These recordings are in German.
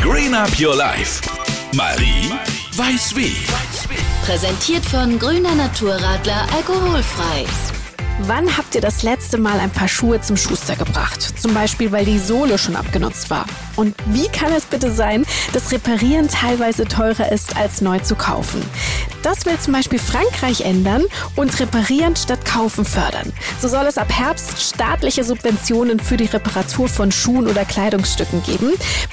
Green Up Your Life. Marie weiß wie. Präsentiert von Grüner Naturradler alkoholfrei. Wann habt ihr das letzte Mal ein paar Schuhe zum Schuster gebracht? Zum Beispiel, weil die Sohle schon abgenutzt war. Und wie kann es bitte sein, dass Reparieren teilweise teurer ist, als neu zu kaufen? Das will zum Beispiel Frankreich ändern und Reparieren statt Kaufen fördern. So soll es ab Herbst staatliche Subventionen für die Reparatur von Schuhen oder Kleidungsstücken geben.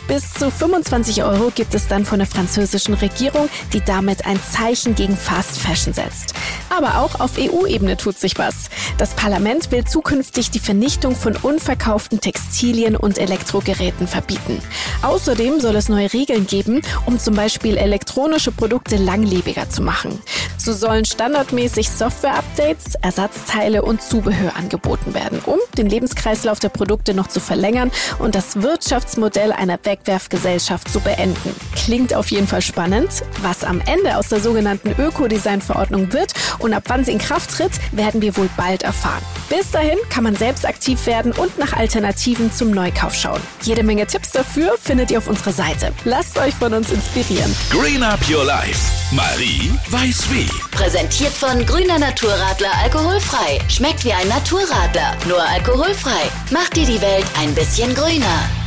Bis zu 25 Euro gibt es dann von der französischen Regierung, die damit ein Zeichen gegen Fast Fashion setzt. Aber auch auf EU-Ebene tut sich was. Das Parlament will zukünftig die Vernichtung von unverkauften Textilien und Elektrogeräten verbieten. Außerdem soll es neue Regeln geben, um zum Beispiel elektronische Produkte langlebiger zu machen. So sollen standardmäßig Software-Updates, Ersatzteile und Zubehör angeboten werden, um den Lebenskreislauf der Produkte noch zu verlängern und das Wirtschaftsmodell einer Wegwerfgesellschaft zu beenden. Klingt auf jeden Fall spannend. Was am Ende aus der sogenannten Ökodesign-Verordnung wird und ab wann sie in Kraft tritt, werden wir wohl bald erfahren. Bis dahin kann man selbst aktiv werden und nach Alternativen zum Neukauf schauen. Jede Menge Tipps dafür findet ihr auf unserer Seite. Lasst euch von uns inspirieren. Green Up Your Life. Marie weiß wie. Präsentiert von Grüner Naturradler alkoholfrei. Schmeckt wie ein Naturradler, nur alkoholfrei. Macht dir die Welt ein bisschen grüner.